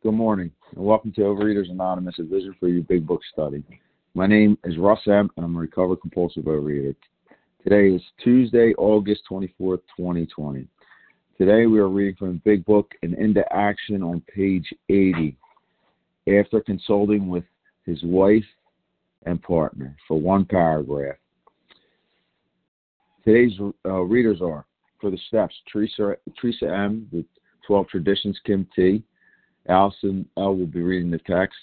Good morning, and welcome to Overeaters Anonymous, a Vision for You Big Book Study. My name is Russ M., and I'm a recovered compulsive overeater. Today is Tuesday, August 24th, 2020. Today we are reading from the Big Book and into action on page 80 after consulting with his wife and partner for one paragraph. Today's uh, readers are for the steps Teresa, Teresa M., the 12 Traditions, Kim T., Allison L. will be reading the text.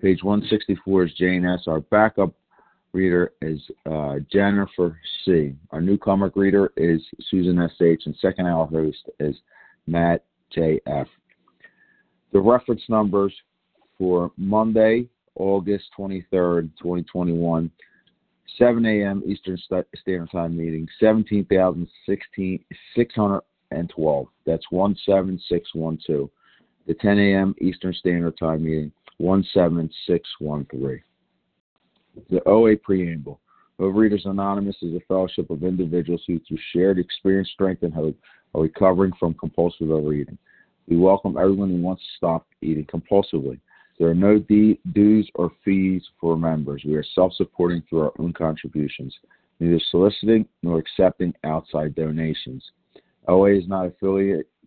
Page 164 is Jane S. Our backup reader is uh, Jennifer C. Our newcomer reader is Susan S. H. And second hour host is Matt J. F. The reference numbers for Monday, August 23rd, 2021, 7 a.m. Eastern Standard Time meeting, 17,612. That's 17612 the 10 a.m. Eastern Standard Time meeting, 17613. The OA Preamble. Overeaters Anonymous is a fellowship of individuals who, through shared experience, strength, and hope, are recovering from compulsive overeating. We welcome everyone who wants to stop eating compulsively. There are no dues or fees for members. We are self supporting through our own contributions, neither soliciting nor accepting outside donations. OA is not affiliate,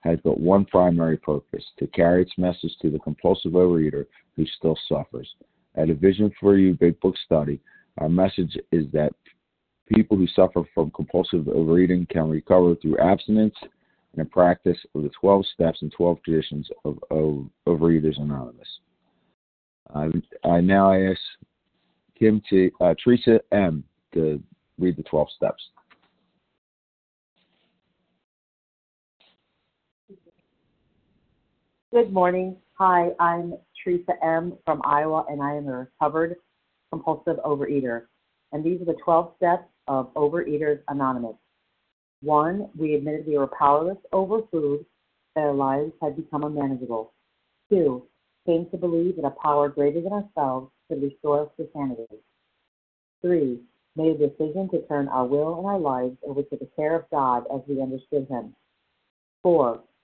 has but one primary purpose to carry its message to the compulsive overeater who still suffers. At a Vision for You Big Book study, our message is that people who suffer from compulsive overeating can recover through abstinence and a practice of the 12 steps and 12 traditions of, Overeaters Anonymous. I, I now ask Kim T, uh, Teresa M to read the 12 steps. Good morning. Hi, I'm Teresa M. from Iowa, and I am a recovered compulsive overeater. And these are the 12 steps of Overeaters Anonymous. One, we admitted we were powerless over food, that our lives had become unmanageable. Two, came to believe that a power greater than ourselves could restore us to sanity. Three, made a decision to turn our will and our lives over to the care of God as we understood Him. Four,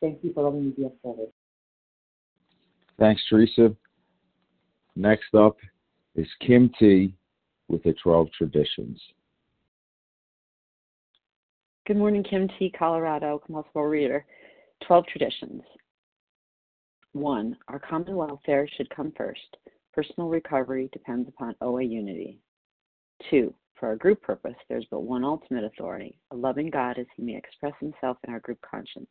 Thank you for letting me be a part of service. Thanks, Teresa. Next up is Kim T. with the 12 Traditions. Good morning, Kim T., Colorado, compulsive reader. 12 Traditions. 1. Our common welfare should come first. Personal recovery depends upon OA unity. 2. For our group purpose, there's but one ultimate authority, a loving God as he may express himself in our group conscience.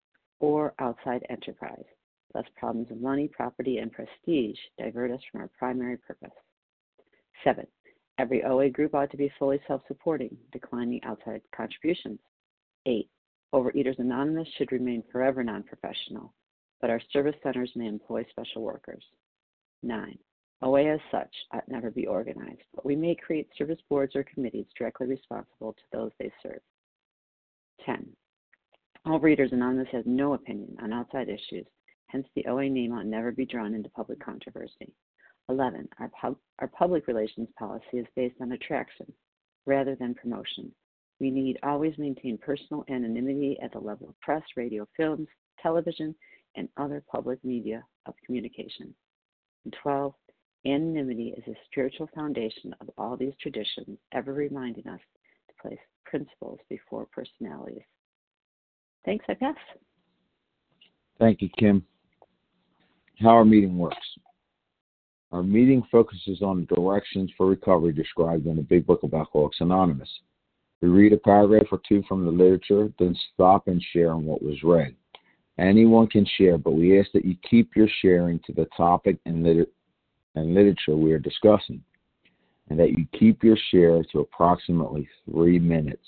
or outside enterprise, Thus, problems of money, property, and prestige divert us from our primary purpose. 7. Every OA group ought to be fully self supporting, declining outside contributions. 8. Overeaters Anonymous should remain forever non professional, but our service centers may employ special workers. 9. OA as such ought never be organized, but we may create service boards or committees directly responsible to those they serve. 10. Overeaters Anonymous has no opinion on outside issues, hence the OA name ought never be drawn into public controversy. 11. Our, pub- our public relations policy is based on attraction rather than promotion. We need always maintain personal anonymity at the level of press, radio, films, television, and other public media of communication. And 12. Anonymity is a spiritual foundation of all these traditions, ever reminding us to place principles before personalities. Thanks, I pass. Thank you, Kim. How our meeting works. Our meeting focuses on directions for recovery described in the Big Book of Alcoholics Anonymous. We read a paragraph or two from the literature, then stop and share on what was read. Anyone can share, but we ask that you keep your sharing to the topic and, liter- and literature we are discussing, and that you keep your share to approximately three minutes.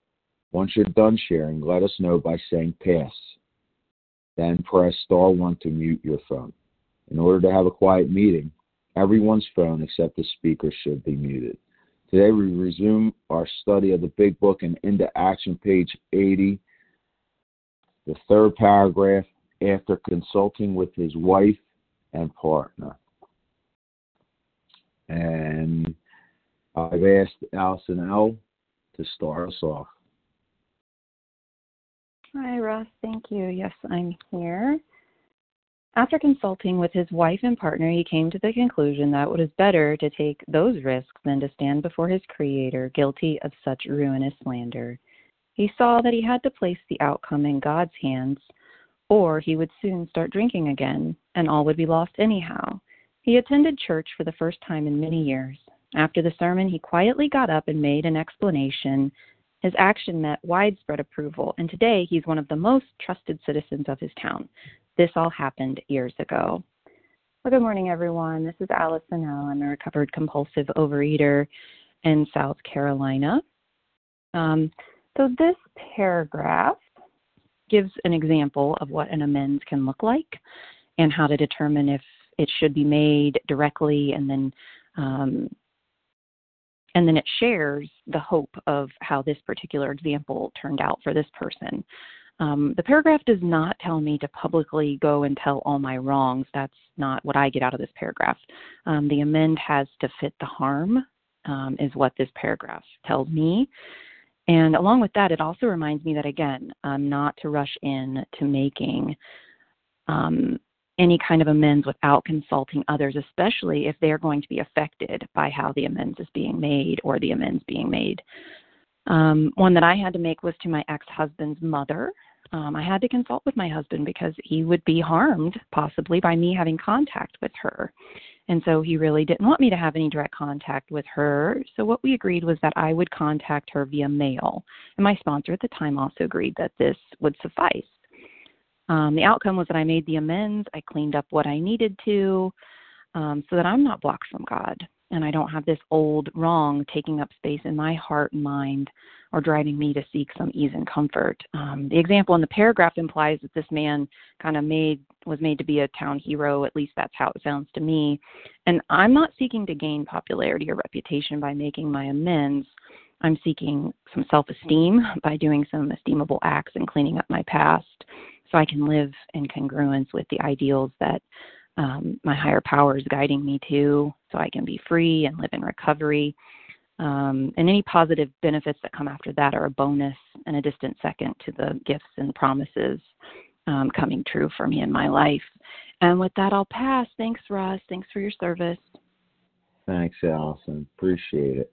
Once you're done sharing, let us know by saying pass. Then press star one to mute your phone. In order to have a quiet meeting, everyone's phone except the speaker should be muted. Today we resume our study of the Big Book and into action page 80, the third paragraph, after consulting with his wife and partner. And I've asked Allison L. to start us off. Hi, Ross. Thank you. Yes, I'm here. After consulting with his wife and partner, he came to the conclusion that it was better to take those risks than to stand before his Creator guilty of such ruinous slander. He saw that he had to place the outcome in God's hands, or he would soon start drinking again, and all would be lost anyhow. He attended church for the first time in many years. After the sermon, he quietly got up and made an explanation. His action met widespread approval, and today he's one of the most trusted citizens of his town. This all happened years ago. Well, good morning, everyone. This is Allison L. I'm a recovered compulsive overeater in South Carolina. Um, so, this paragraph gives an example of what an amends can look like and how to determine if it should be made directly and then um, and then it shares the hope of how this particular example turned out for this person. Um, the paragraph does not tell me to publicly go and tell all my wrongs. That's not what I get out of this paragraph. Um, the amend has to fit the harm, um, is what this paragraph tells me. And along with that, it also reminds me that, again, not to rush in to making um, any kind of amends without consulting others, especially if they're going to be affected by how the amends is being made or the amends being made. Um, one that I had to make was to my ex husband's mother. Um, I had to consult with my husband because he would be harmed possibly by me having contact with her. And so he really didn't want me to have any direct contact with her. So what we agreed was that I would contact her via mail. And my sponsor at the time also agreed that this would suffice. Um, the outcome was that I made the amends, I cleaned up what I needed to, um, so that I'm not blocked from God and I don't have this old wrong taking up space in my heart and mind or driving me to seek some ease and comfort. Um, the example in the paragraph implies that this man kind of made was made to be a town hero. At least that's how it sounds to me. And I'm not seeking to gain popularity or reputation by making my amends. I'm seeking some self-esteem by doing some esteemable acts and cleaning up my past, so I can live in congruence with the ideals that um, my higher power is guiding me to so I can be free and live in recovery. Um, and any positive benefits that come after that are a bonus and a distant second to the gifts and promises um, coming true for me in my life. And with that, I'll pass. Thanks, Russ. Thanks for your service. Thanks, Allison. Appreciate it.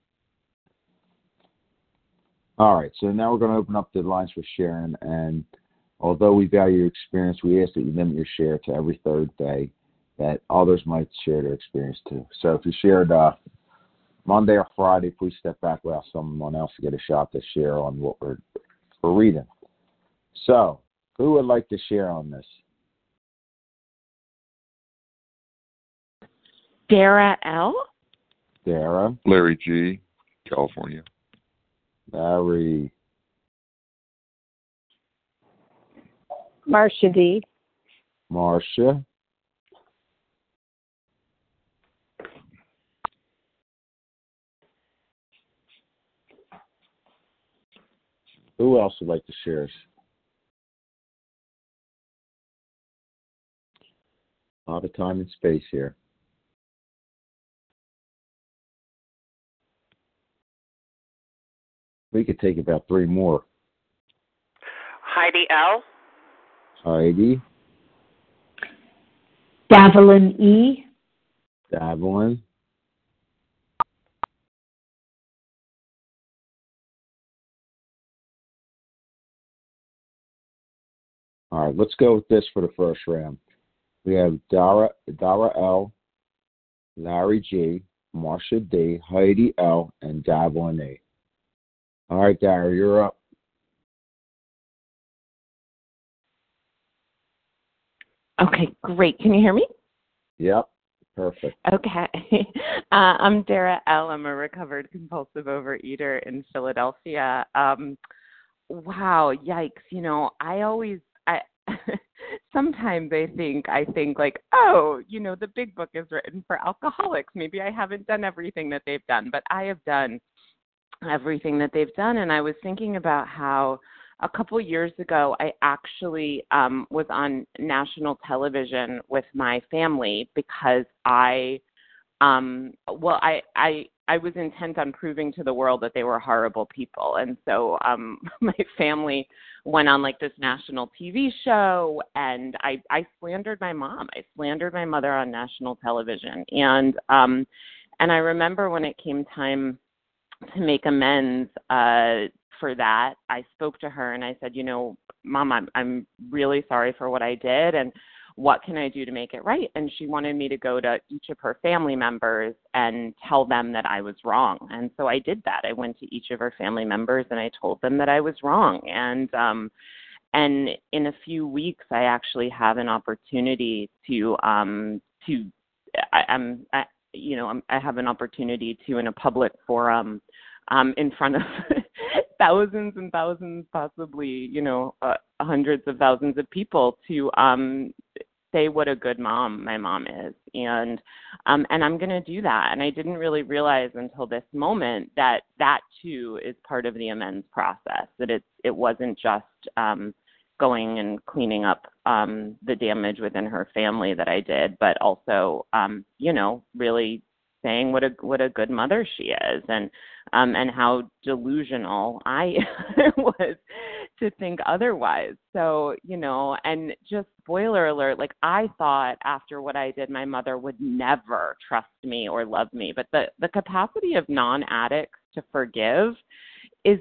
All right, so now we're going to open up the lines for sharing. And although we value your experience, we ask that you limit your share to every third day, that others might share their experience too. So if you shared uh, Monday or Friday, please step back, allow someone else to get a shot to share on what we're, we're reading. So, who would like to share on this? Dara L. Dara. Larry G. California. Larry. Marcia D. Marcia. Who else would like to share? A lot of time and space here. We could take about three more. Heidi L. Heidi, Davelin E. Davelin, All right, let's go with this for the first round. We have Dara Dara L, Larry G, Marcia D, Heidi L, and Davelin A. All right, Dara, you're up. Okay, great. Can you hear me? Yep, perfect. Okay. Uh, I'm Dara L. I'm a recovered compulsive overeater in Philadelphia. Um, wow, yikes. You know, I always, I, sometimes I think, I think like, oh, you know, the big book is written for alcoholics. Maybe I haven't done everything that they've done, but I have done everything that they've done. And I was thinking about how a couple years ago, I actually um, was on national television with my family because I, um, well, I, I, I was intent on proving to the world that they were horrible people, and so um, my family went on like this national TV show, and I, I slandered my mom. I slandered my mother on national television, and um, and I remember when it came time to make amends uh for that. I spoke to her and i said you know mom i'm i'm really sorry for what i did and what can i do to make it right? And she wanted me to go to each of her family members and tell them that i was wrong. And so i did that. I went to each of her family members and i told them that i was wrong. And um and in a few weeks i actually have an opportunity to um to I, i'm I, you know I'm, i have an opportunity to in a public forum um, in front of thousands and thousands, possibly you know uh, hundreds of thousands of people to um, say what a good mom my mom is, and um, and I'm going to do that. And I didn't really realize until this moment that that too is part of the amends process. That it's it wasn't just um, going and cleaning up um, the damage within her family that I did, but also, um, you know, really saying what a what a good mother she is and um and how delusional I was to think otherwise. So, you know, and just spoiler alert, like I thought after what I did my mother would never trust me or love me, but the the capacity of non-addicts to forgive is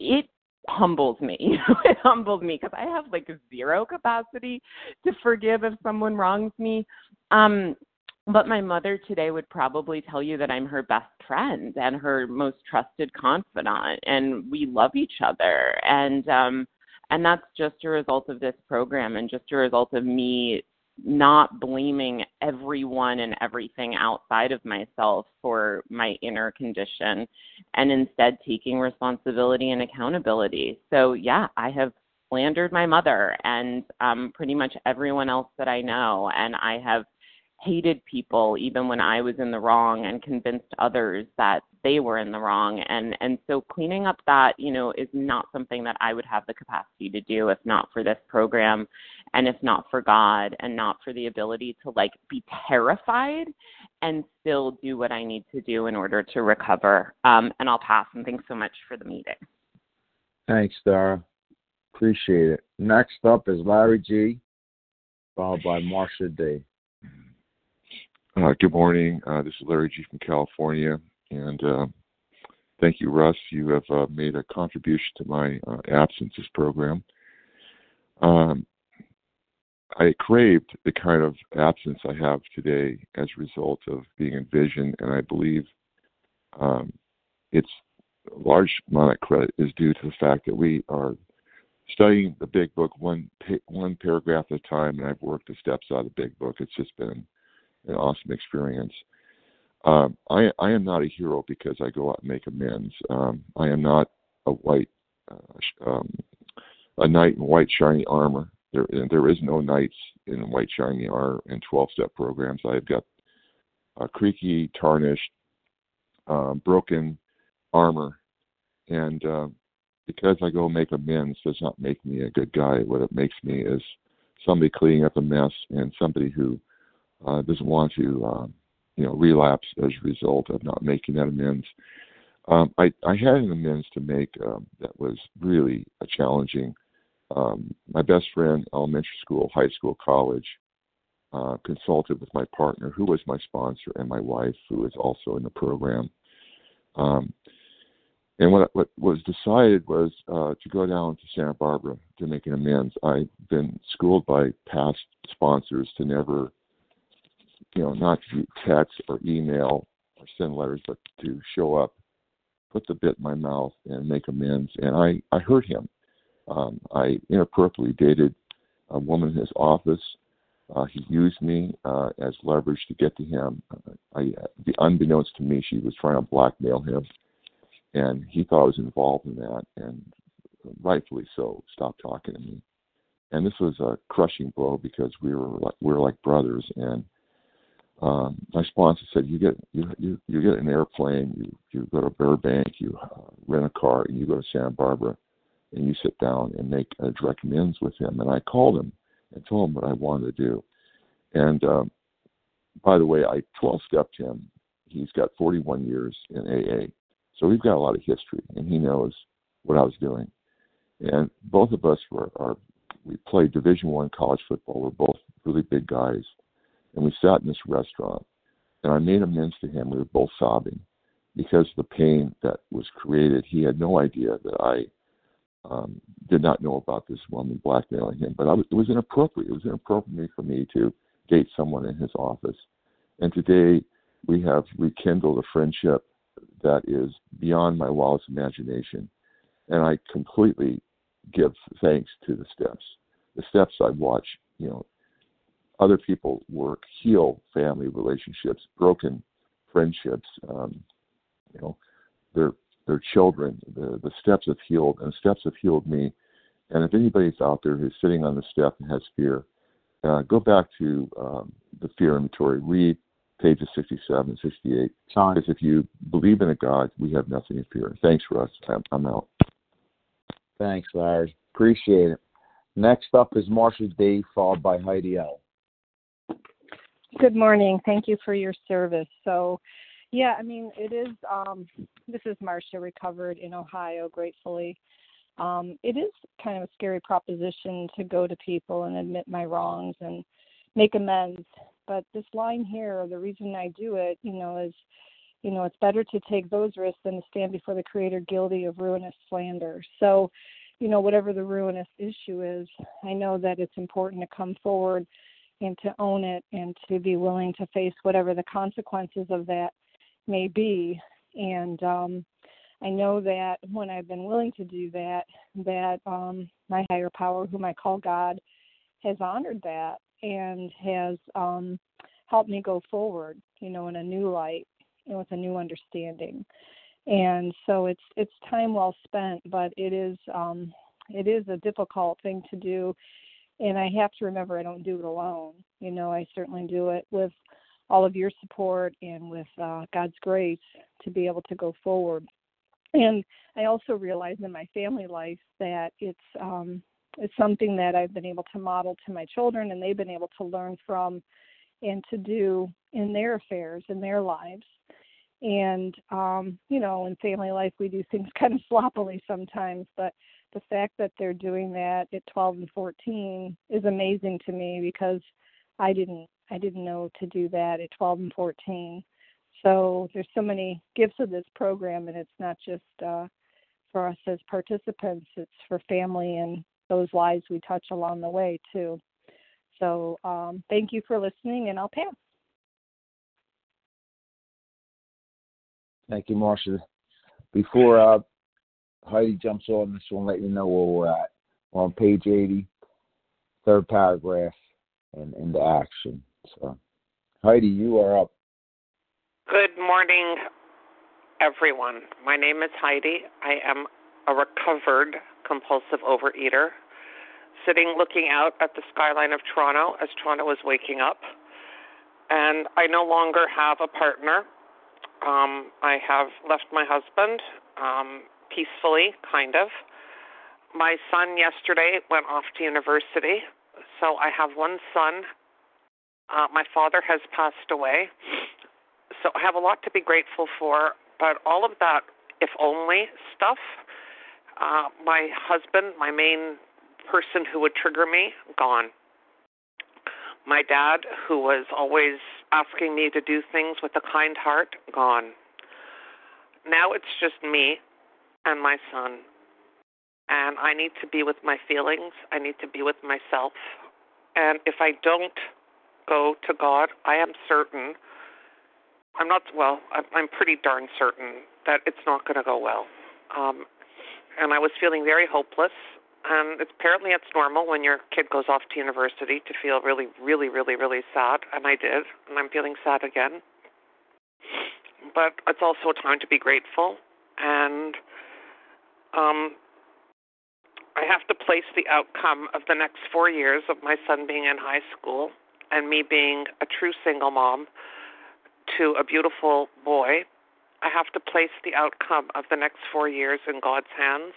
it humbles me. You know, it humbles me because I have like zero capacity to forgive if someone wrongs me. Um but my mother today would probably tell you that I'm her best friend and her most trusted confidant and we love each other and um and that's just a result of this program and just a result of me not blaming everyone and everything outside of myself for my inner condition and instead taking responsibility and accountability. So, yeah, I have slandered my mother and um, pretty much everyone else that I know, and I have hated people even when I was in the wrong and convinced others that they were in the wrong. And and so cleaning up that you know is not something that I would have the capacity to do if not for this program and if not for God and not for the ability to like be terrified and still do what I need to do in order to recover. Um and I'll pass and thanks so much for the meeting. Thanks Dara. Appreciate it. Next up is Larry G followed by Marcia D Uh, good morning. Uh, this is Larry G from California, and uh, thank you, Russ. You have uh, made a contribution to my uh, abstinence program. Um, I craved the kind of abstinence I have today as a result of being in vision, and I believe um, it's a large amount of credit is due to the fact that we are studying the big book one one paragraph at a time, and I've worked the steps out of the big book. It's just been an awesome experience. Um, I, I am not a hero because I go out and make amends. Um, I am not a white uh, um, a knight in white shiny armor. There there is no knights in white shiny armor in 12 step programs. I've got a creaky, tarnished, uh, broken armor, and uh, because I go make amends does not make me a good guy. What it makes me is somebody cleaning up a mess and somebody who uh, doesn't want to, uh, you know, relapse as a result of not making that amends. Um, I, I had an amends to make um, that was really a challenging. Um, my best friend, elementary school, high school, college, uh, consulted with my partner, who was my sponsor, and my wife, who is also in the program. Um, and what what was decided was uh, to go down to Santa Barbara to make an amends. I've been schooled by past sponsors to never, you know, not to text or email or send letters, but to show up, put the bit in my mouth, and make amends. And I I hurt him. Um, I inappropriately dated a woman in his office. Uh, he used me uh, as leverage to get to him. Uh, I, unbeknownst to me, she was trying to blackmail him and he thought I was involved in that, and rightfully so, stopped talking to me. And this was a crushing blow because we were like we were like brothers. And um, my sponsor said, "You get you you you get an airplane, you you go to Burbank, you uh, rent a car, and you go to Santa Barbara, and you sit down and make a direct amends with him." And I called him and told him what I wanted to do. And um, by the way, I 12 stepped him. He's got 41 years in AA so we've got a lot of history, and he knows what I was doing. And both of us were are we played Division One college football. We're both really big guys, and we sat in this restaurant, and I made amends to him. We were both sobbing because of the pain that was created. He had no idea that I um, did not know about this woman blackmailing him, but I was, it was inappropriate. It was inappropriate for me to date someone in his office. And today we have rekindled a friendship that is beyond my wildest imagination. And I completely give thanks to the steps. The steps I watch, you know, other people work, heal family relationships, broken friendships, um, you know, their their children. The the steps have healed, and the steps have healed me. And if anybody's out there who's sitting on the step and has fear, uh, go back to um, the fear inventory. Read pages 67 and 68. Sean. Because if you believe in a God, we have nothing to fear. Thanks, Russ. I'm, I'm out. Thanks, Larry. Appreciate it. Next up is Marcia D, followed by Heidi L. Good morning. Thank you for your service. So, yeah, I mean, it is, um, this is Marcia, recovered in Ohio, gratefully. Um, it is kind of a scary proposition to go to people and admit my wrongs and make amends but this line here, the reason I do it, you know, is, you know, it's better to take those risks than to stand before the Creator guilty of ruinous slander. So, you know, whatever the ruinous issue is, I know that it's important to come forward and to own it and to be willing to face whatever the consequences of that may be. And um, I know that when I've been willing to do that, that um, my higher power, whom I call God, has honored that and has um, helped me go forward, you know, in a new light and with a new understanding. And so it's it's time well spent, but it is um, it is a difficult thing to do, and I have to remember I don't do it alone. You know, I certainly do it with all of your support and with uh, God's grace to be able to go forward. And I also realize in my family life that it's um, it's something that I've been able to model to my children and they've been able to learn from and to do in their affairs in their lives. And um, you know, in family life we do things kind of sloppily sometimes, but the fact that they're doing that at 12 and 14 is amazing to me because I didn't I didn't know to do that at 12 and 14. So there's so many gifts of this program, and it's not just uh, for us as participants; it's for family and those lives we touch along the way too. So um, thank you for listening, and I'll pass. Thank you, Marcia. Before uh, Heidi jumps on this one, let you know where we're at. We're on page 80, third paragraph, and into action. So, Heidi, you are up. Good morning, everyone. My name is Heidi. I am a recovered compulsive overeater, sitting looking out at the skyline of Toronto as Toronto is waking up. And I no longer have a partner. Um, I have left my husband um, peacefully, kind of. My son yesterday went off to university, so I have one son. Uh, my father has passed away, so I have a lot to be grateful for. But all of that, if only stuff, uh, my husband, my main person who would trigger me, gone. My dad, who was always asking me to do things with a kind heart, gone. Now it's just me and my son. And I need to be with my feelings. I need to be with myself. And if I don't go to God, I am certain, I'm not, well, I'm pretty darn certain that it's not going to go well. Um, and I was feeling very hopeless. And it's, apparently, it's normal when your kid goes off to university to feel really, really, really, really sad. And I did. And I'm feeling sad again. But it's also a time to be grateful. And um, I have to place the outcome of the next four years of my son being in high school and me being a true single mom to a beautiful boy. I have to place the outcome of the next four years in God's hands.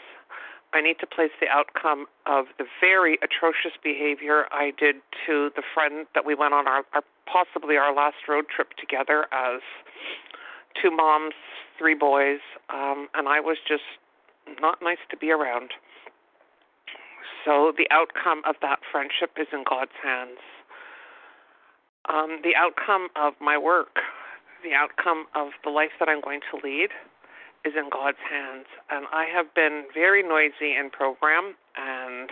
I need to place the outcome of the very atrocious behavior I did to the friend that we went on our, our possibly our last road trip together as two moms, three boys, um, and I was just not nice to be around. So the outcome of that friendship is in God's hands. Um, the outcome of my work, the outcome of the life that I'm going to lead, is in God's hands. And I have been very noisy in program and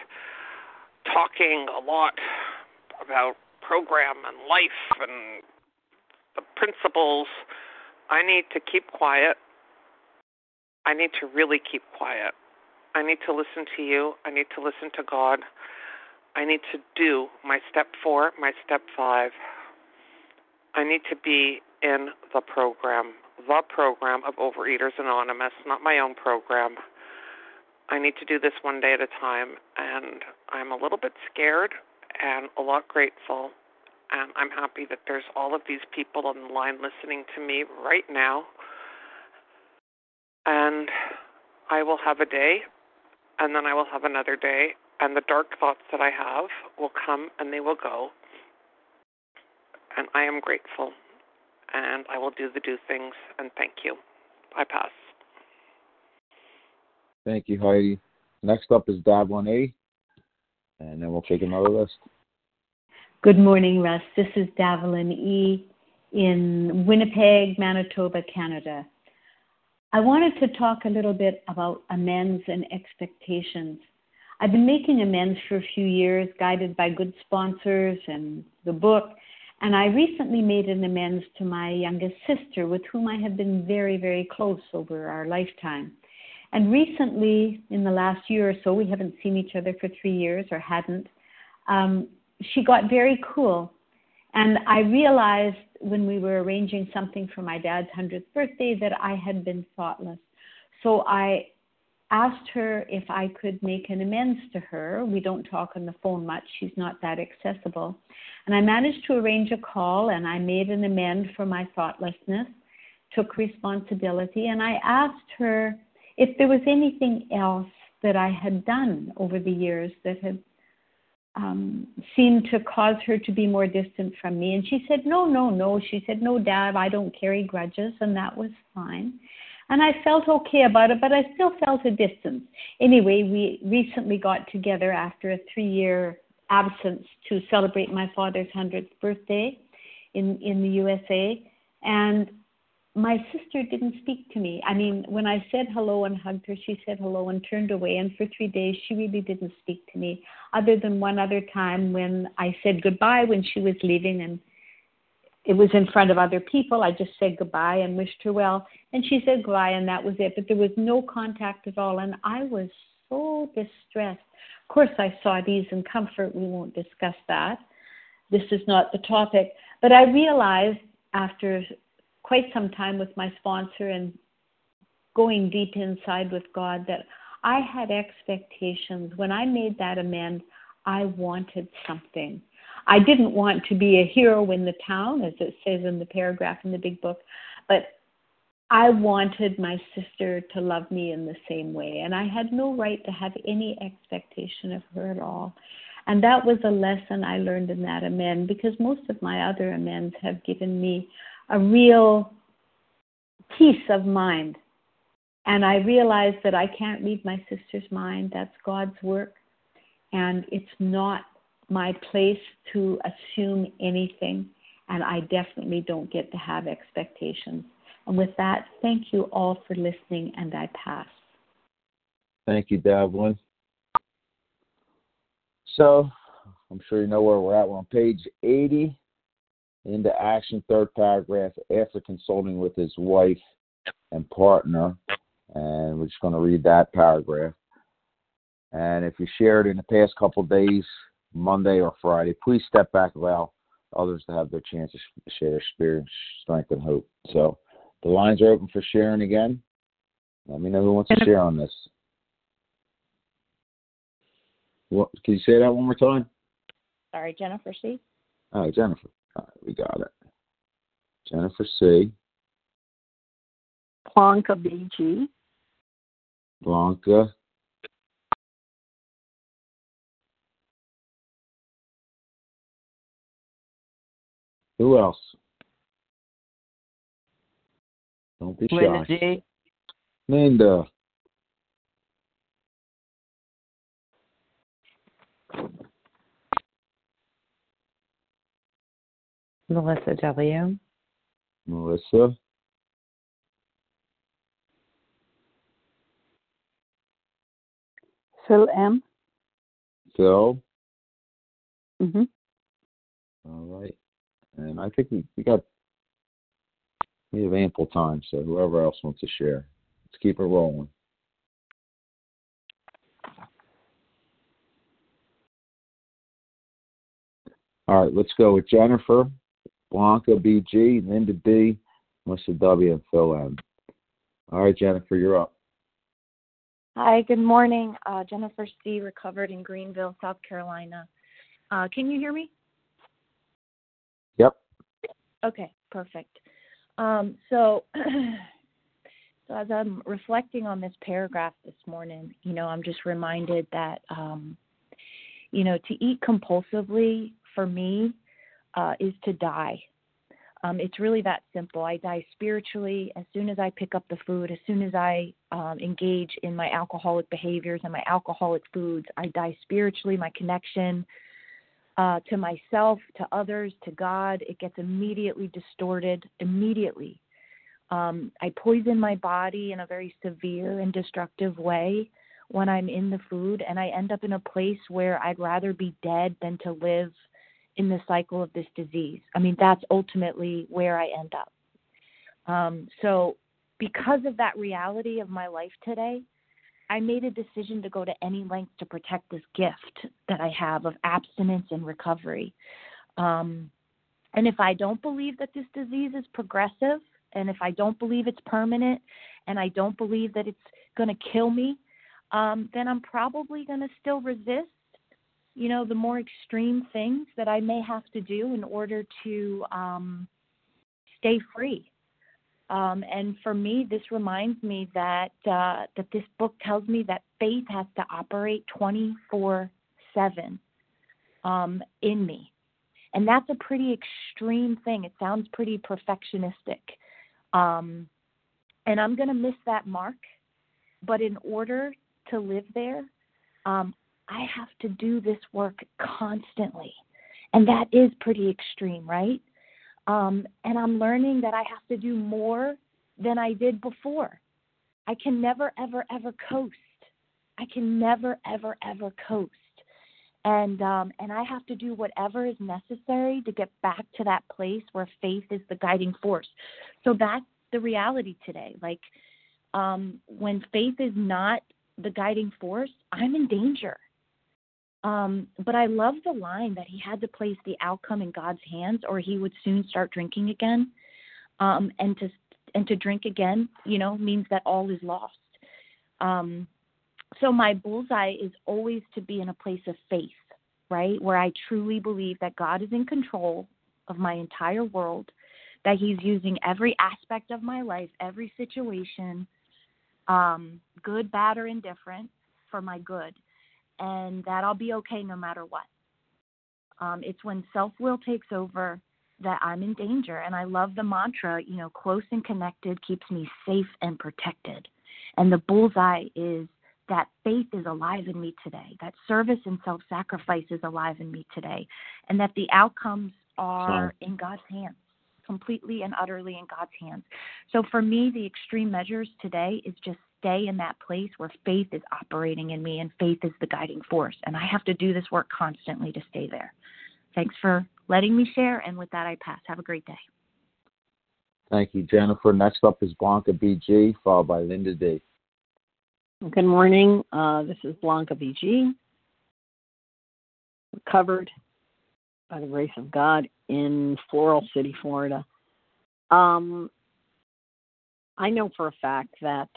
talking a lot about program and life and the principles. I need to keep quiet I need to really keep quiet. I need to listen to you. I need to listen to God. I need to do my step four, my step five. I need to be in the program, the program of Overeaters Anonymous, not my own program. I need to do this one day at a time, and I'm a little bit scared and a lot grateful. And I'm happy that there's all of these people on the line listening to me right now and I will have a day, and then I will have another day, and the dark thoughts that I have will come and they will go. And I am grateful, and I will do the do things, and thank you. I pass. Thank you, Heidi. Next up is Davlin A, and then we'll take another list. Good morning, Russ. This is Davlin E in Winnipeg, Manitoba, Canada. I wanted to talk a little bit about amends and expectations. I've been making amends for a few years, guided by good sponsors and the book. And I recently made an amends to my youngest sister, with whom I have been very, very close over our lifetime. And recently, in the last year or so, we haven't seen each other for three years or hadn't. Um, she got very cool. And I realized when we were arranging something for my dad's 100th birthday that I had been thoughtless. So I asked her if I could make an amends to her. We don't talk on the phone much, she's not that accessible. And I managed to arrange a call and I made an amend for my thoughtlessness, took responsibility, and I asked her if there was anything else that I had done over the years that had um, seemed to cause her to be more distant from me. And she said, No, no, no. She said, No, Dad, I don't carry grudges. And that was fine. And I felt okay about it, but I still felt a distance. Anyway, we recently got together after a three year absence to celebrate my father's 100th birthday. in in the USA, and my sister didn't speak to me. I mean, when I said hello and hugged her, she said hello and turned away. And for three days, she really didn't speak to me, other than one other time when I said goodbye when she was leaving, and it was in front of other people. I just said goodbye and wished her well, and she said goodbye, and that was it. But there was no contact at all, and I was so distressed. Of course, I sought ease and comfort. We won't discuss that. This is not the topic. But I realized after quite some time with my sponsor and going deep inside with God that I had expectations. When I made that amend, I wanted something. I didn't want to be a hero in the town, as it says in the paragraph in the big book, but I wanted my sister to love me in the same way, and I had no right to have any expectation of her at all. And that was a lesson I learned in that amend because most of my other amends have given me a real peace of mind. And I realized that I can't read my sister's mind. That's God's work. And it's not my place to assume anything. And I definitely don't get to have expectations. And with that, thank you all for listening, and I pass. Thank you, Devlin. So, I'm sure you know where we're at. We're on page 80 into action, third paragraph, after consulting with his wife and partner. And we're just going to read that paragraph. And if you shared in the past couple days, Monday or Friday, please step back, allow others to have their chance to share their experience, strength, and hope. So the lines are open for sharing again. Let me know who wants to share on this. What, can you say that one more time? Sorry, Jennifer C. Right, Jennifer. All right, we got it. Jennifer C. Blanca BG. Blanca. Who else? Don't be Linda shy. G. Linda. Melissa W. Melissa. Phil M. Phil. Mm-hmm. All right. And I think we, we got we have ample time, so whoever else wants to share. Let's keep it rolling. All right, let's go with Jennifer, Blanca BG, Linda D, Melissa W, and Phil M. All right, Jennifer, you're up. Hi, good morning. Uh, Jennifer C. recovered in Greenville, South Carolina. Uh, can you hear me? Yep. Okay, perfect. Um, so, so as I'm reflecting on this paragraph this morning, you know, I'm just reminded that, um, you know, to eat compulsively for me uh, is to die. Um, it's really that simple. I die spiritually as soon as I pick up the food, as soon as I um, engage in my alcoholic behaviors and my alcoholic foods. I die spiritually, my connection uh, to myself, to others, to God. It gets immediately distorted, immediately. Um, I poison my body in a very severe and destructive way when I'm in the food, and I end up in a place where I'd rather be dead than to live in the cycle of this disease. I mean, that's ultimately where I end up. Um, so, because of that reality of my life today, I made a decision to go to any length to protect this gift that I have of abstinence and recovery. Um, and if I don't believe that this disease is progressive, and if I don't believe it's permanent, and I don't believe that it's going to kill me, um, then I'm probably going to still resist you know, the more extreme things that I may have to do in order to um, stay free. Um, and for me, this reminds me that uh, that this book tells me that faith has to operate 24 seven um, in me, and that's a pretty extreme thing. It sounds pretty perfectionistic, um, and I'm going to miss that mark. But in order to live there, um, I have to do this work constantly. And that is pretty extreme, right? Um, and I'm learning that I have to do more than I did before. I can never, ever, ever coast. I can never, ever, ever coast. And um, and I have to do whatever is necessary to get back to that place where faith is the guiding force. So that's the reality today. Like um, when faith is not the guiding force, I'm in danger. Um, but I love the line that he had to place the outcome in God's hands, or he would soon start drinking again. Um, and to and to drink again, you know, means that all is lost. Um, so my bullseye is always to be in a place of faith, right, where I truly believe that God is in control of my entire world, that He's using every aspect of my life, every situation, um, good, bad, or indifferent, for my good and that I'll be okay no matter what. Um, it's when self will takes over that I'm in danger. And I love the mantra, you know, close and connected keeps me safe and protected. And the bullseye is that faith is alive in me today, that service and self sacrifice is alive in me today, and that the outcomes are in God's hands, completely and utterly in God's hands. So for me, the extreme measures today is just stay in that place where faith is operating in me and faith is the guiding force. And I have to do this work constantly to stay there. Thanks for letting me share. And with that, I pass. Have a great day. Thank you, Jennifer. Next up is Blanca BG, followed by Linda D. Good morning. Uh, this is Blanca BG, recovered by the grace of God in Floral City, Florida. Um, I know for a fact that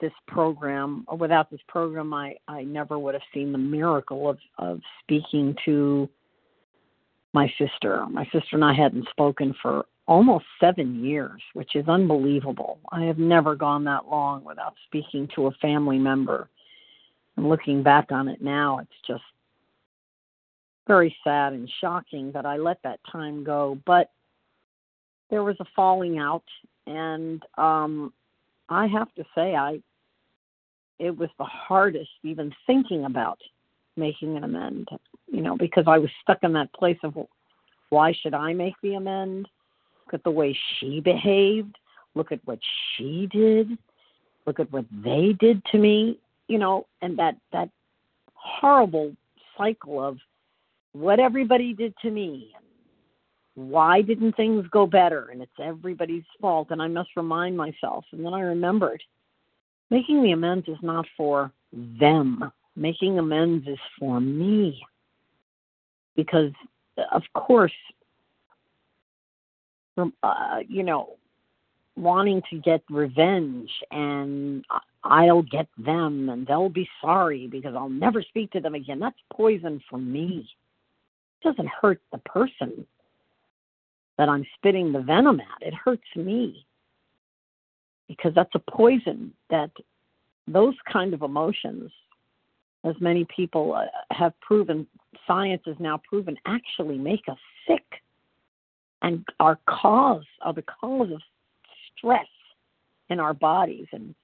this program without this program I, I never would have seen the miracle of, of speaking to my sister. My sister and I hadn't spoken for almost seven years, which is unbelievable. I have never gone that long without speaking to a family member. And looking back on it now, it's just very sad and shocking that I let that time go. But there was a falling out, and um, I have to say, I it was the hardest even thinking about making an amend, you know, because I was stuck in that place of why should I make the amend? Look at the way she behaved. Look at what she did. Look at what they did to me, you know, and that that horrible cycle of what everybody did to me why didn't things go better and it's everybody's fault and I must remind myself and then I remembered Making the amends is not for them. Making amends is for me. Because, of course, uh, you know, wanting to get revenge and I'll get them and they'll be sorry because I'll never speak to them again. That's poison for me. Doesn't hurt the person that I'm spitting the venom at, it hurts me because that's a poison that those kind of emotions as many people uh, have proven science has now proven actually make us sick and are cause are the cause of stress in our bodies. And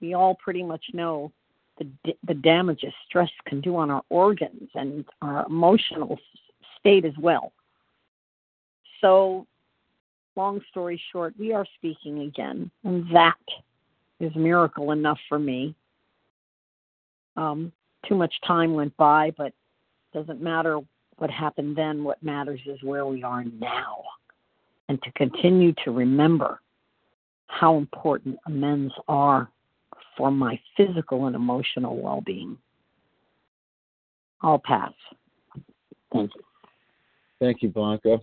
we all pretty much know the the damages stress can do on our organs and our emotional state as well so long story short, we are speaking again, and that is miracle enough for me. Um, too much time went by, but doesn't matter what happened then. What matters is where we are now, and to continue to remember how important amends are for my physical and emotional well-being. I'll pass. Thank you. Thank you, Blanca.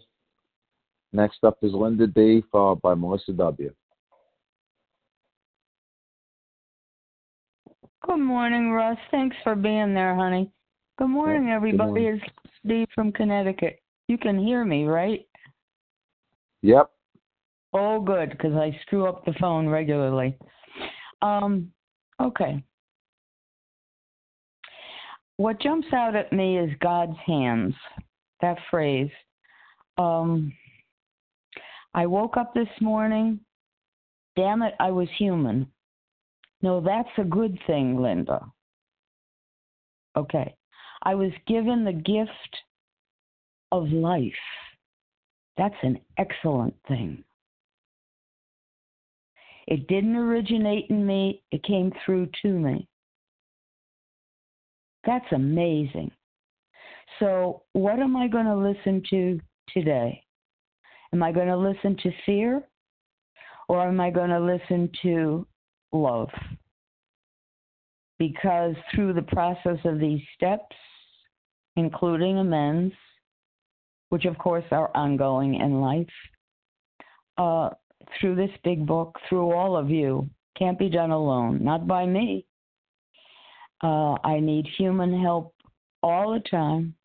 Next up is Linda D, followed by Melissa W. Good morning, Russ. Thanks for being there, honey. Good morning, yeah, everybody. Good morning. It's Steve from Connecticut. You can hear me, right? Yep. Oh, good, because I screw up the phone regularly. Um, okay. What jumps out at me is God's hands. That phrase. Um, I woke up this morning. Damn it, I was human. No, that's a good thing, Linda. Okay. I was given the gift of life. That's an excellent thing. It didn't originate in me, it came through to me. That's amazing. So, what am I going to listen to today? Am I going to listen to fear or am I going to listen to love? Because through the process of these steps, including amends, which of course are ongoing in life, uh, through this big book, through all of you, can't be done alone, not by me. Uh, I need human help all the time.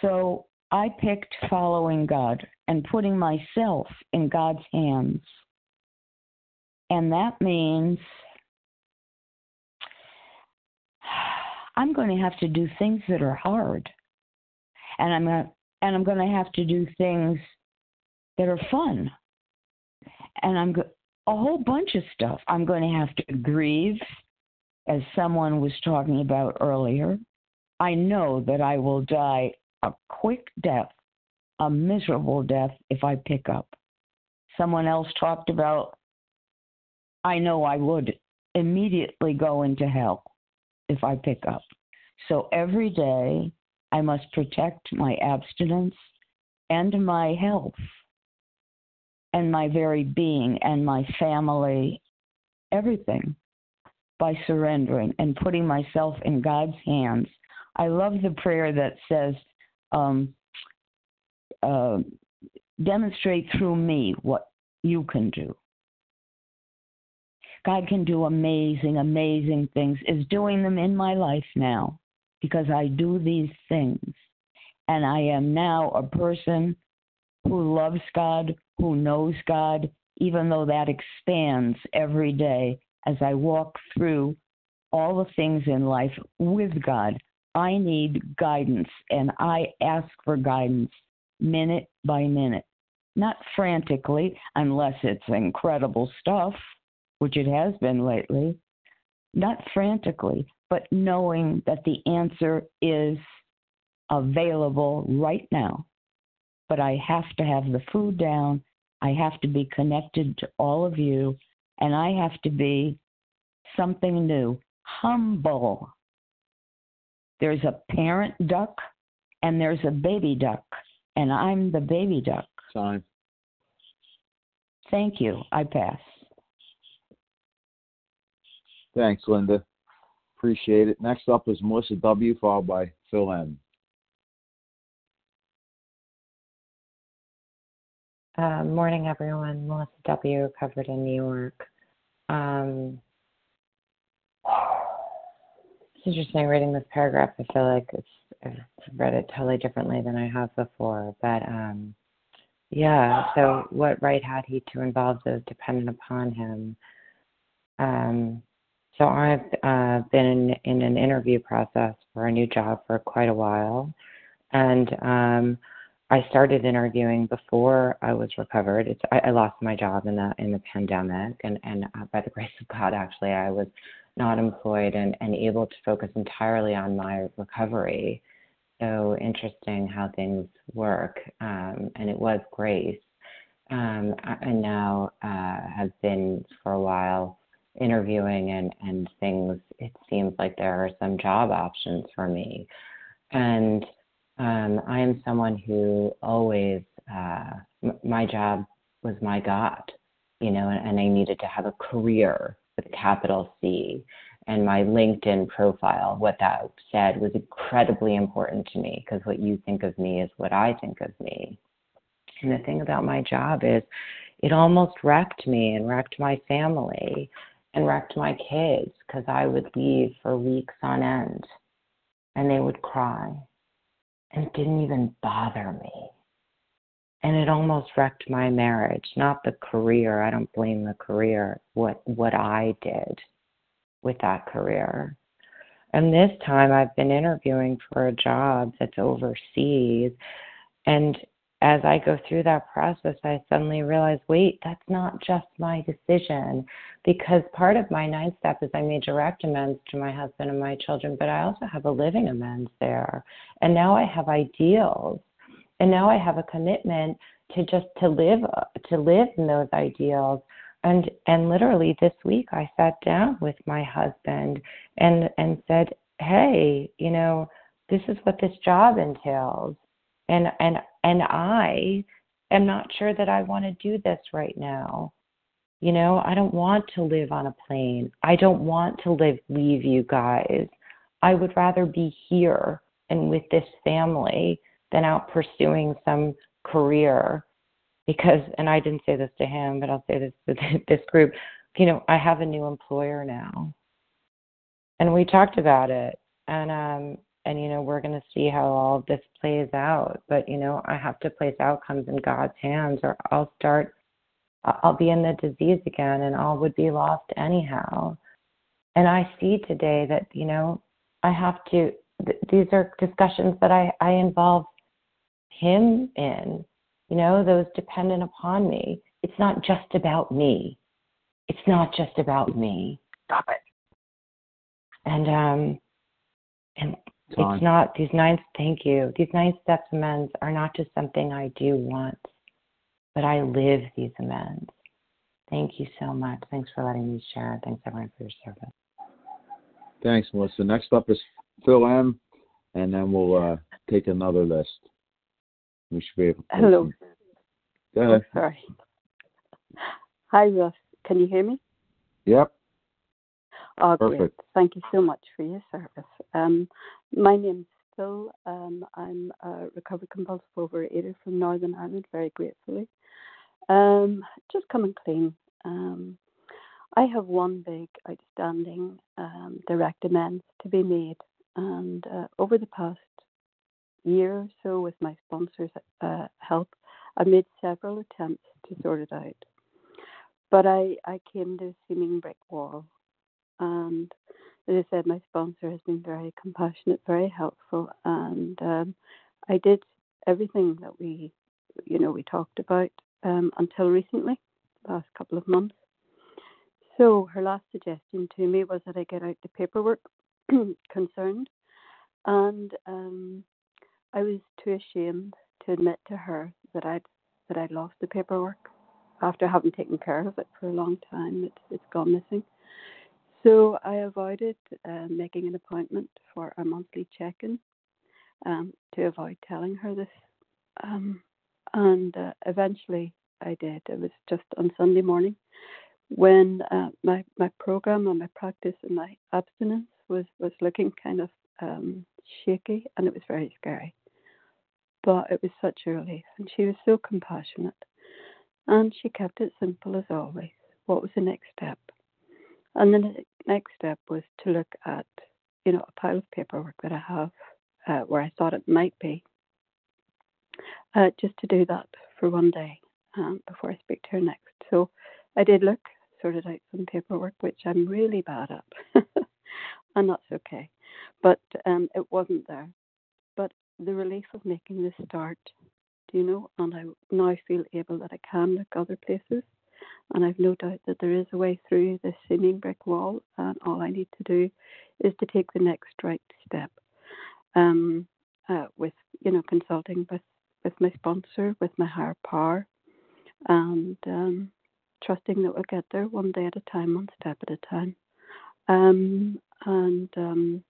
So I picked following God and putting myself in God's hands. And that means I'm going to have to do things that are hard. And I'm and I'm going to have to do things that are fun. And I'm go- a whole bunch of stuff. I'm going to have to grieve as someone was talking about earlier. I know that I will die a quick death, a miserable death if I pick up. Someone else talked about, I know I would immediately go into hell if I pick up. So every day I must protect my abstinence and my health and my very being and my family, everything by surrendering and putting myself in God's hands. I love the prayer that says, um, uh, demonstrate through me what you can do. God can do amazing, amazing things, is doing them in my life now because I do these things. And I am now a person who loves God, who knows God, even though that expands every day as I walk through all the things in life with God. I need guidance, and I ask for guidance minute by minute. Not frantically, unless it's incredible stuff, which it has been lately. Not frantically, but knowing that the answer is available right now. But I have to have the food down. I have to be connected to all of you, and I have to be something new, humble. There's a parent duck and there's a baby duck, and I'm the baby duck. Time. Thank you. I pass. Thanks, Linda. Appreciate it. Next up is Melissa W., followed by Phil M. Uh, morning, everyone. Melissa W. covered in New York. Um, it's interesting reading this paragraph. I feel like it's I've read it totally differently than I have before. But um, yeah, so what right had he to involve those dependent upon him? Um, so I've uh, been in, in an interview process for a new job for quite a while, and um, I started interviewing before I was recovered. It's I, I lost my job in the in the pandemic, and and uh, by the grace of God, actually, I was not employed and and able to focus entirely on my recovery. So interesting how things work, um, and it was grace. Um, and now uh, have been for a while interviewing and and things. It seems like there are some job options for me, and um, I am someone who always, uh, m- my job was my God, you know, and, and I needed to have a career with a capital C. And my LinkedIn profile, what that said was incredibly important to me because what you think of me is what I think of me. And the thing about my job is it almost wrecked me and wrecked my family and wrecked my kids because I would leave for weeks on end and they would cry and didn't even bother me. And it almost wrecked my marriage, not the career. I don't blame the career, what what I did with that career. And this time I've been interviewing for a job that's overseas and as I go through that process, I suddenly realize, wait, that's not just my decision. Because part of my ninth step is I made direct amends to my husband and my children, but I also have a living amends there. And now I have ideals. and now I have a commitment to just to live to live in those ideals and and literally this week I sat down with my husband and and said, "Hey, you know, this is what this job entails." And and and I am not sure that I want to do this right now. You know, I don't want to live on a plane. I don't want to live leave you guys. I would rather be here and with this family than out pursuing some career because and I didn't say this to him, but I'll say this to this group, you know, I have a new employer now. And we talked about it. And um and you know, we're going to see how all of this plays out, but you know, I have to place outcomes in God's hands or I'll start I'll be in the disease again and all would be lost anyhow. And I see today that, you know, I have to th- these are discussions that I I involve him in you know, those dependent upon me. It's not just about me. It's not just about me. Stop it. And um and Time. it's not these nine thank you. These nine steps amends are not just something I do once, but I live these amends. Thank you so much. Thanks for letting me share. Thanks everyone for your service. Thanks, Melissa. Next up is Phil M, and then we'll uh, take another list. We should be able to. Hello. Go ahead. Oh, sorry. Hi, Russ. Can you hear me? Yep. Oh, Perfect. great. Thank you so much for your service. Um, my name's Phil. Um, I'm a recovered compulsive overeater from Northern Ireland, very gratefully. Um, just coming clean. Um, I have one big outstanding um, direct amends to be made, and uh, over the past year or so with my sponsor's uh, help, I made several attempts to sort it out. But I, I came to a seeming brick wall. And as I said, my sponsor has been very compassionate, very helpful. And um, I did everything that we, you know, we talked about um, until recently, the last couple of months. So her last suggestion to me was that I get out the paperwork concerned. And um, I was too ashamed to admit to her that I'd that I'd lost the paperwork after having taken care of it for a long time. It's it's gone missing. So I avoided uh, making an appointment for a monthly check-in um, to avoid telling her this. Um, and uh, eventually I did. It was just on Sunday morning when uh, my my program and my practice and my abstinence was was looking kind of um, shaky, and it was very scary. But it was such a relief, and she was so compassionate. And she kept it simple as always. What was the next step? And then the next step was to look at, you know, a pile of paperwork that I have uh, where I thought it might be, uh, just to do that for one day um, before I speak to her next. So I did look, sorted out some paperwork, which I'm really bad at, and that's okay. But um, it wasn't there. But the relief of making this start, do you know? And I now feel able that I can look other places. And I've no doubt that there is a way through this seeming brick wall. And all I need to do is to take the next right step. Um, uh, with you know consulting with with my sponsor, with my higher power, and um, trusting that we'll get there one day at a time, one step at a time. Um, and um,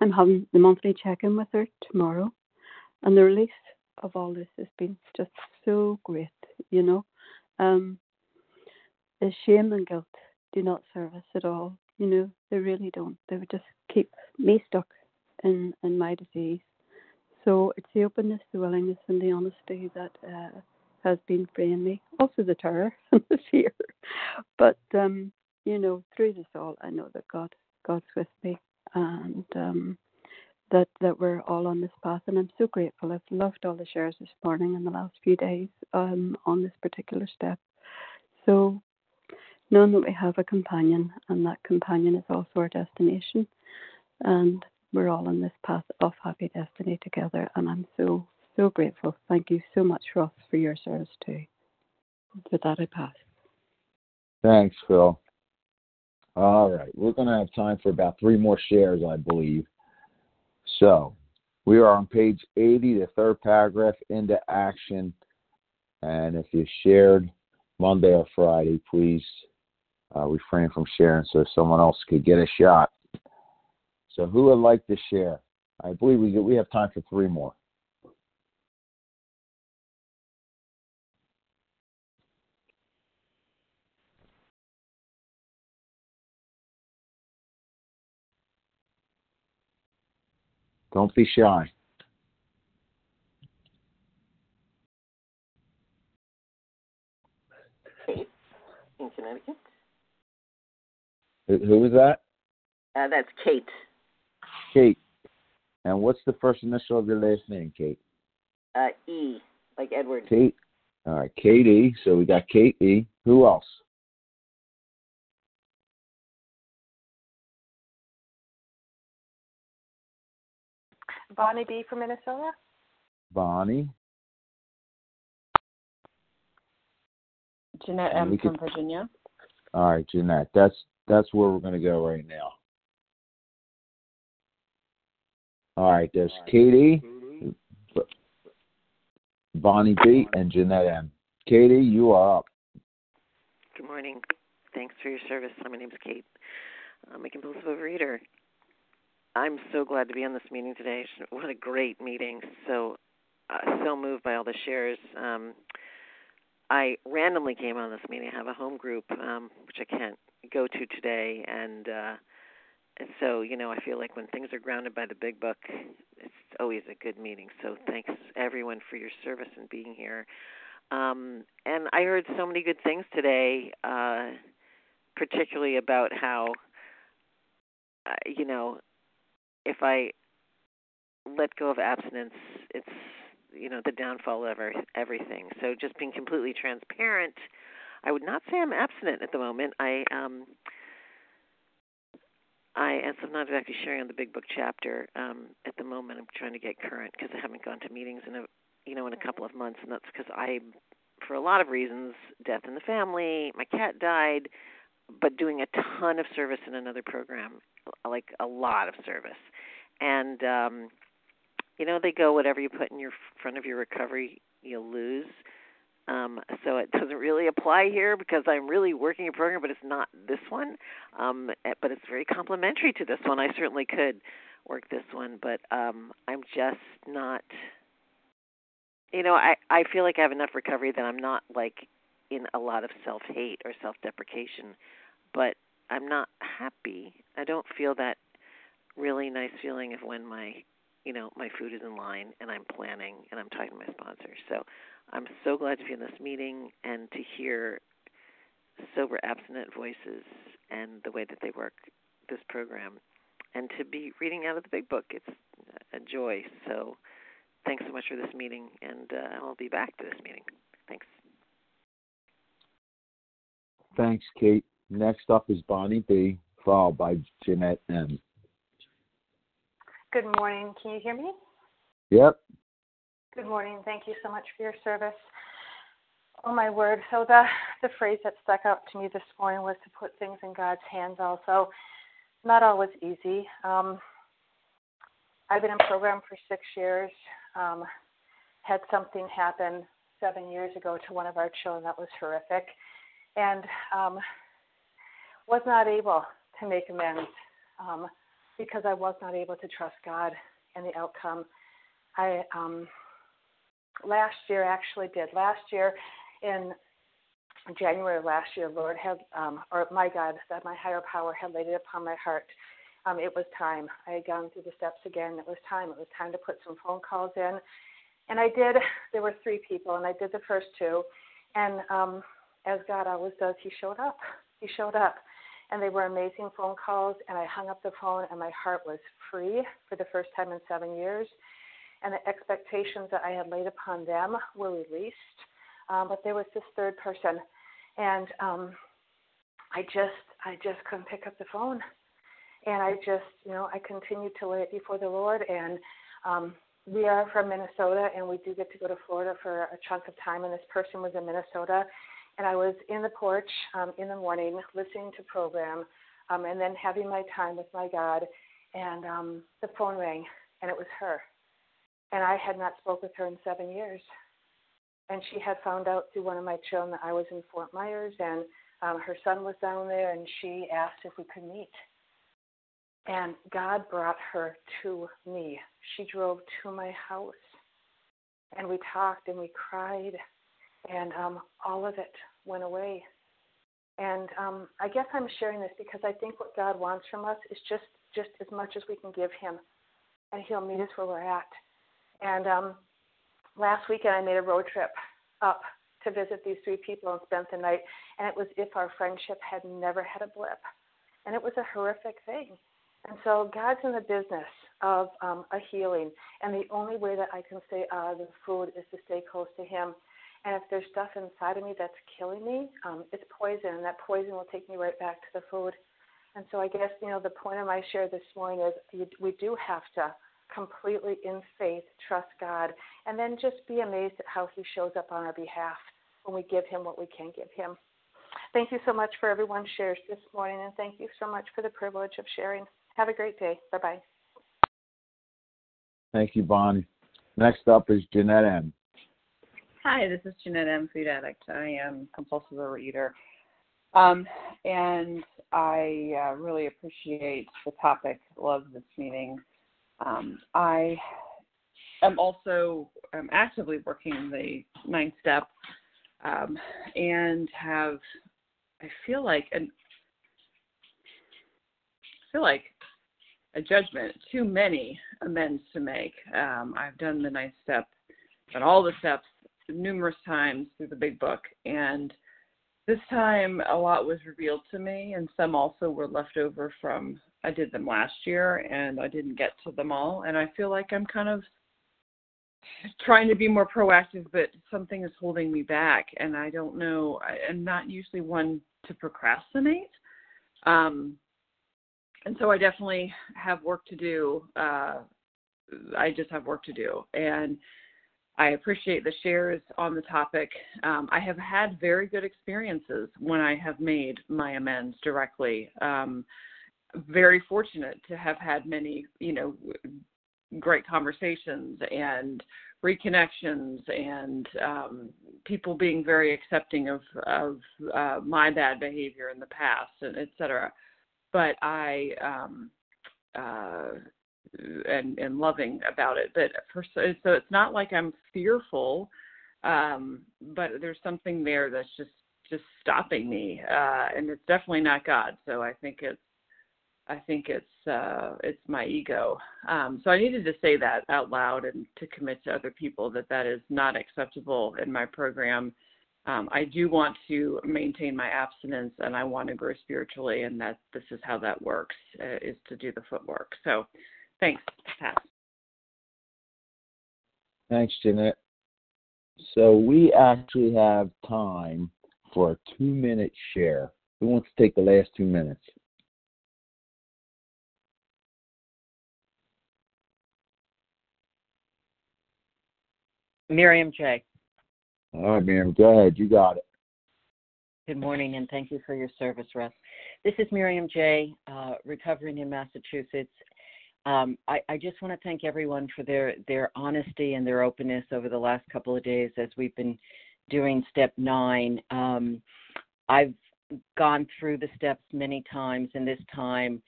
I'm having the monthly check in with her tomorrow. And the release of all this has been just so great, you know. Um, the shame and guilt do not serve us at all, you know, they really don't. They would just keep me stuck in, in my disease. So it's the openness, the willingness, and the honesty that uh, has been freeing me. Also the terror and the fear. But um, you know, through this all, I know that God, God's with me, and um, that that we're all on this path. And I'm so grateful. I've loved all the shares this morning and the last few days um, on this particular step. So knowing that we have a companion, and that companion is also our destination, and we're all on this path of happy destiny together. And I'm so so grateful. Thank you so much, Ross, for your service too. With that, I pass. Thanks, Phil. All right, we're going to have time for about three more shares, I believe. So, We are on page 80, the third paragraph, into action. And if you shared Monday or Friday, please uh, refrain from sharing so someone else could get a shot. So, who would like to share? I believe we we have time for three more. Don't be shy. In Connecticut. Who, who that? Uh, that's Kate. Kate. And what's the first initial of your last name, Kate? Uh, e, like Edward. Kate. All right, Kate E. So we got Kate E. Who else? Bonnie B from Minnesota. Bonnie. Jeanette And M from could- Virginia. All right, Jeanette. That's that's where we're going to go right now. All right, there's Katie, Bonnie B, and Jeanette M. Katie, you are up. Good morning. Thanks for your service. My name's Kate. I'm a compulsive overeater. I'm so glad to be on this meeting today. What a great meeting. So, uh, so moved by all the shares. Um, I randomly came on this meeting. I have a home group, um, which I can't go to today, and uh, and so you know, I feel like when things are grounded by the big book, it's always a good meeting. So, thanks everyone for your service and being here. Um, and I heard so many good things today, uh, particularly about how, uh, you know, if I let go of abstinence, it's you know the downfall of every, everything. So just being completely transparent, I would not say I'm abstinent at the moment. I um I and so I'm not exactly sharing on the big book chapter um at the moment. I'm trying to get current because I haven't gone to meetings in a you know in a couple of months, and that's because I, for a lot of reasons, death in the family, my cat died, but doing a ton of service in another program, like a lot of service, and um you know they go whatever you put in your front of your recovery you'll lose um so it doesn't really apply here because i'm really working a program but it's not this one. Um eh, but it's very complementary to this one. I certainly could work this one but um i'm just not you know i i feel like i have enough recovery that i'm not like in a lot of self hate or self deprecation but i'm not happy. I don't feel that really nice feeling of when my you know my food is in line and I'm planning and I'm talking to my sponsors. So I'm so glad to be in this meeting and to hear sober abstinent voices and the way that they work this program and to be reading out of the big book. It's a joy. So thanks so much for this meeting and uh, I'll be back to this meeting. Thanks. Thanks, Kate. Next up is Bonnie B, followed by Jeanette M. Good morning. Can you hear me? Yep. Good morning. Thank you so much for your service. Oh my word. So the the phrase that stuck out to me this morning was to put things in God's hands also. Not always easy. Um I've been in program for six years. Um, had something happen seven years ago to one of our children that was horrific, and um, was not able to make amends um, because I was not able to trust God and the outcome. I um, last year actually did. Last year, in January of last year, Lord had, um, or my God, that my higher power had laid it upon my heart um, it was time. I had gone through the steps again. It was time. It was time to put some phone calls in. And I did, there were three people, and I did the first two. And um, as God always does, He showed up. He showed up. And they were amazing phone calls. And I hung up the phone, and my heart was free for the first time in seven years. And the expectations that I had laid upon them were released. Um, but there was this third person. And um, I just, I just couldn't pick up the phone and I just, you know, I continued to lay it before the Lord. And um, we are from Minnesota, and we do get to go to Florida for a chunk of time. And this person was in Minnesota, and I was in the porch um, in the morning listening to program, um, and then having my time with my God. And um, the phone rang, and it was her. And I had not spoke with her in seven years. And she had found out through one of my children that I was in Fort Myers, and um, her son was down there, and she asked if we could meet. And God brought her to me. She drove to my house, and we talked and we cried, and um, all of it went away. And um, I guess I'm sharing this because I think what God wants from us is just just as much as we can give Him, and He'll meet us where we're at. And um, last weekend, I made a road trip up to visit these three people and spent the night, and it was if our friendship had never had a blip, and it was a horrific thing. And so God's in the business of um, a healing, and the only way that I can stay out of the food is to stay close to Him. And if there's stuff inside of me that's killing me, um, it's poison, and that poison will take me right back to the food. And so I guess you know the point of my share this morning is you, we do have to completely in faith trust God, and then just be amazed at how He shows up on our behalf when we give Him what we can give Him. Thank you so much for everyone's shares this morning, and thank you so much for the privilege of sharing. Have a great day. Bye bye. Thank you, Bonnie. Next up is Jeanette M. Hi, this is Jeanette M. Food addict. I am compulsive overeater. Um, and I uh, really appreciate the topic. Love this meeting. Um, I am also um, actively working the ninth step um, and have, I feel like, an, I feel like a judgment, too many amends to make. Um, I've done the ninth step, done all the steps numerous times through the big book, and this time a lot was revealed to me, and some also were left over from I did them last year, and I didn't get to them all, and I feel like I'm kind of trying to be more proactive, but something is holding me back, and I don't know. I'm not usually one to procrastinate. Um, and so I definitely have work to do. Uh, I just have work to do, and I appreciate the shares on the topic. Um, I have had very good experiences when I have made my amends directly. Um, very fortunate to have had many, you know, great conversations and reconnections and um, people being very accepting of of uh, my bad behavior in the past and et cetera but I um, uh, and and loving about it. But for so it's not like I'm fearful, um, but there's something there that's just just stopping me, uh, and it's definitely not God. So I think it's I think it's uh, it's my ego. Um, so I needed to say that out loud and to commit to other people that that is not acceptable in my program um, I do want to maintain my abstinence and I want to grow spiritually, and that this is how that works uh, is to do the footwork. So, thanks, Pat. Thanks, Jeanette. So we actually have time for a two-minute share. Who wants to take the last two minutes? Miriam J. All right, ma'am. Go ahead. You got it. Good morning, and thank you for your service, Russ. This is Miriam J., uh, recovering in Massachusetts. Um, I, I, just want to thank everyone for their, their honesty and their openness over the last couple of days as we've been doing step nine. Um, I've gone through the steps many times, and this time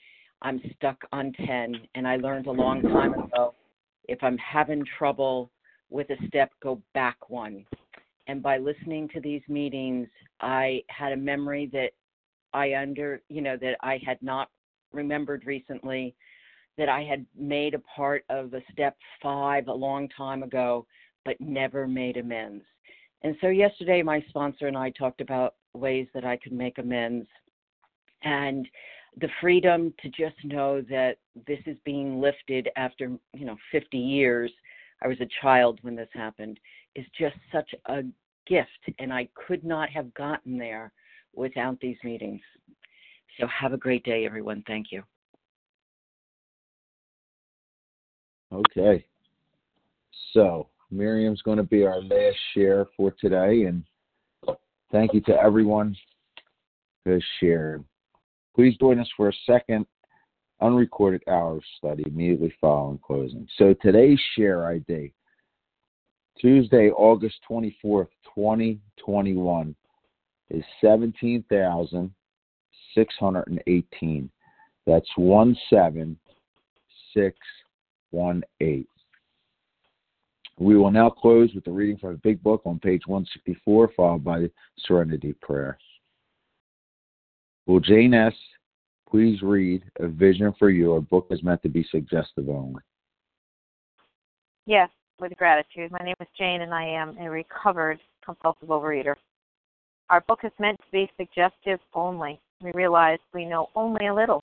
I'm stuck on 10. And I learned a long time ago if I'm having trouble with a step, go back one. And by listening to these meetings, I had a memory that I under, you know, that I had not remembered recently, that I had made a part of a step five a long time ago, but never made amends. And so yesterday, my sponsor and I talked about ways that I could make amends. And the freedom to just know that this is being lifted after, you know, 50 years. I was a child when this happened is just such a gift, and I could not have gotten there without these meetings. So have a great day, everyone. Thank you. Okay. So Miriam's going to be our last share for today, and thank you to everyone who shared. Please join us for a second unrecorded hour of study immediately following closing. So today's share ID, Tuesday, August 24th, 2021, is 17,618. That's 17618. We will now close with the reading from the Big Book on page 164, followed by the Serenity Prayer. Will Jane S. please read A Vision for You? Our book is meant to be suggestive only. Yes, with gratitude. My name is Jane, and I am a recovered compulsive overeater. Our book is meant to be suggestive only. We realize we know only a little.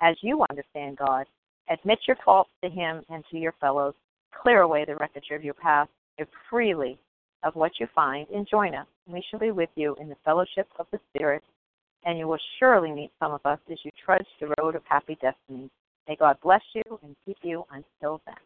as you understand God. Admit your faults to Him and to your fellows. Clear away the wreckage of your past Give freely of what you find and join us. We shall be with you in the fellowship of the Spirit, and you will surely meet some of us as you trudge the road of happy destiny. May God bless you and keep you until then.